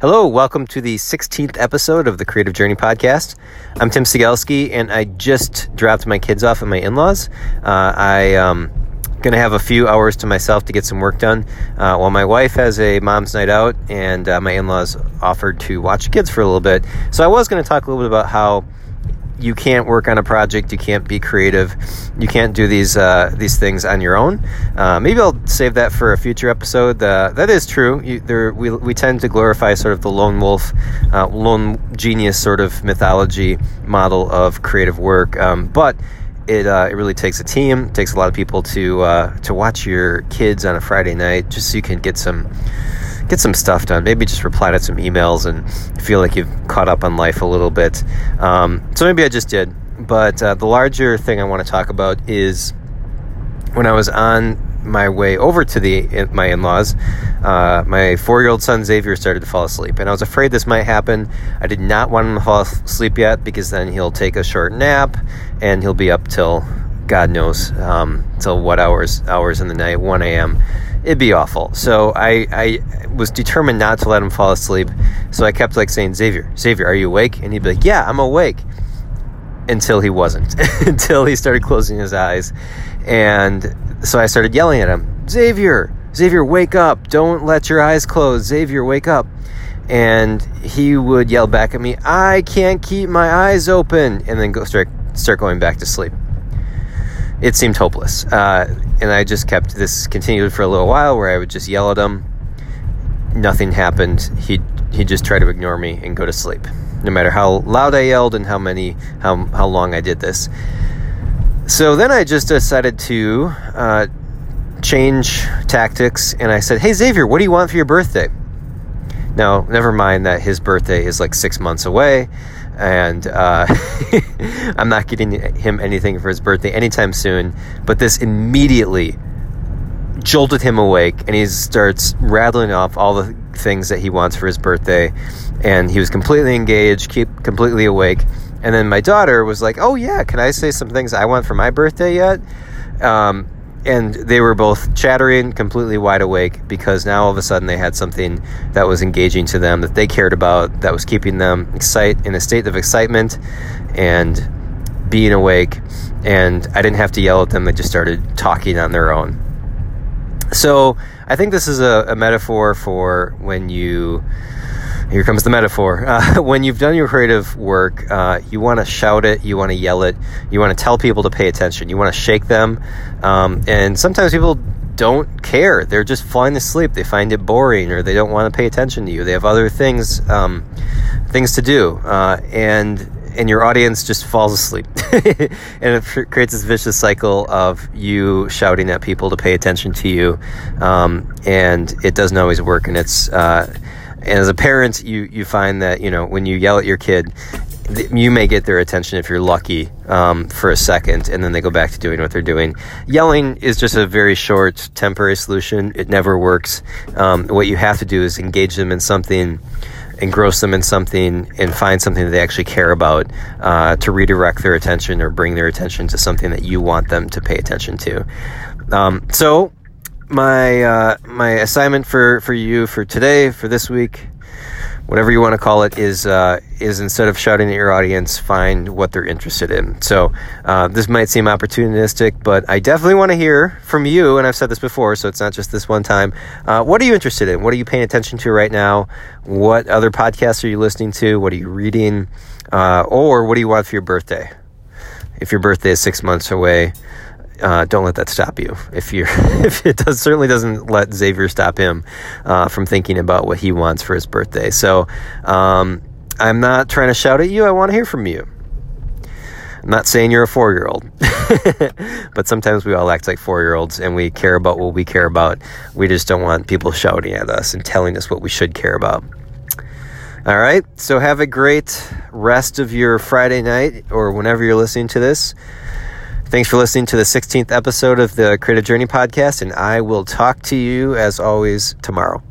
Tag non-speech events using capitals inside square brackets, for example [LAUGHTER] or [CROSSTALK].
Hello, welcome to the 16th episode of the Creative Journey Podcast. I'm Tim Sigelski, and I just dropped my kids off at my in laws. Uh, I um, going to have a few hours to myself to get some work done uh, while my wife has a mom's night out and uh, my in-laws offered to watch kids for a little bit so i was going to talk a little bit about how you can't work on a project, you can't be creative, you can't do these uh, these things on your own. Uh, maybe I'll save that for a future episode. Uh, that is true. You, there, we we tend to glorify sort of the lone wolf, uh, lone genius sort of mythology model of creative work, um, but. It, uh, it really takes a team. Takes a lot of people to uh, to watch your kids on a Friday night, just so you can get some get some stuff done. Maybe just reply to some emails and feel like you've caught up on life a little bit. Um, so maybe I just did. But uh, the larger thing I want to talk about is when I was on my way over to the my in-laws, uh, my four-year-old son Xavier started to fall asleep, and I was afraid this might happen. I did not want him to fall asleep yet because then he'll take a short nap and he'll be up till God knows um, till what hours hours in the night, 1 a.m it'd be awful. So I, I was determined not to let him fall asleep. So I kept like saying, Xavier, Xavier, are you awake? And he'd be like, Yeah, I'm awake. Until he wasn't, [LAUGHS] until he started closing his eyes. And so I started yelling at him, Xavier, Xavier, wake up. Don't let your eyes close. Xavier, wake up. And he would yell back at me, I can't keep my eyes open. And then go start, start going back to sleep it seemed hopeless. Uh, and I just kept this continued for a little while where I would just yell at him. Nothing happened. He he just tried to ignore me and go to sleep. No matter how loud I yelled and how many how how long I did this. So then I just decided to uh, change tactics, and I said, "Hey Xavier, what do you want for your birthday?" Now, never mind that his birthday is like six months away and uh, [LAUGHS] I'm not getting him anything for his birthday anytime soon. But this immediately jolted him awake, and he starts rattling off all the things that he wants for his birthday. And he was completely engaged, keep completely awake. And then my daughter was like, "Oh yeah, can I say some things I want for my birthday yet?" Um, and they were both chattering, completely wide awake, because now all of a sudden they had something that was engaging to them, that they cared about, that was keeping them excite in a state of excitement and being awake. And I didn't have to yell at them; they just started talking on their own. So I think this is a, a metaphor for when you here comes the metaphor. [LAUGHS] Uh, when you've done your creative work, uh, you want to shout it, you want to yell it, you want to tell people to pay attention, you want to shake them. Um, and sometimes people don't care. They're just falling asleep. They find it boring, or they don't want to pay attention to you. They have other things, um, things to do, uh, and and your audience just falls asleep, [LAUGHS] and it creates this vicious cycle of you shouting at people to pay attention to you, um, and it doesn't always work. And it's uh, and as a parent, you you find that you know when you yell at your kid, you may get their attention if you're lucky um, for a second, and then they go back to doing what they're doing. Yelling is just a very short, temporary solution. It never works. Um, what you have to do is engage them in something, engross them in something, and find something that they actually care about uh, to redirect their attention or bring their attention to something that you want them to pay attention to. Um, so my uh, my assignment for for you for today for this week whatever you want to call it is uh, is instead of shouting at your audience find what they're interested in. So uh, this might seem opportunistic but i definitely want to hear from you and i've said this before so it's not just this one time. Uh, what are you interested in? What are you paying attention to right now? What other podcasts are you listening to? What are you reading? Uh, or what do you want for your birthday? If your birthday is six months away uh, don't let that stop you. If you, [LAUGHS] if it does, certainly doesn't let Xavier stop him uh, from thinking about what he wants for his birthday. So um, I'm not trying to shout at you. I want to hear from you. I'm not saying you're a four year old, [LAUGHS] but sometimes we all act like four year olds and we care about what we care about. We just don't want people shouting at us and telling us what we should care about. All right, so have a great rest of your Friday night or whenever you're listening to this. Thanks for listening to the 16th episode of the Creative Journey podcast, and I will talk to you as always tomorrow.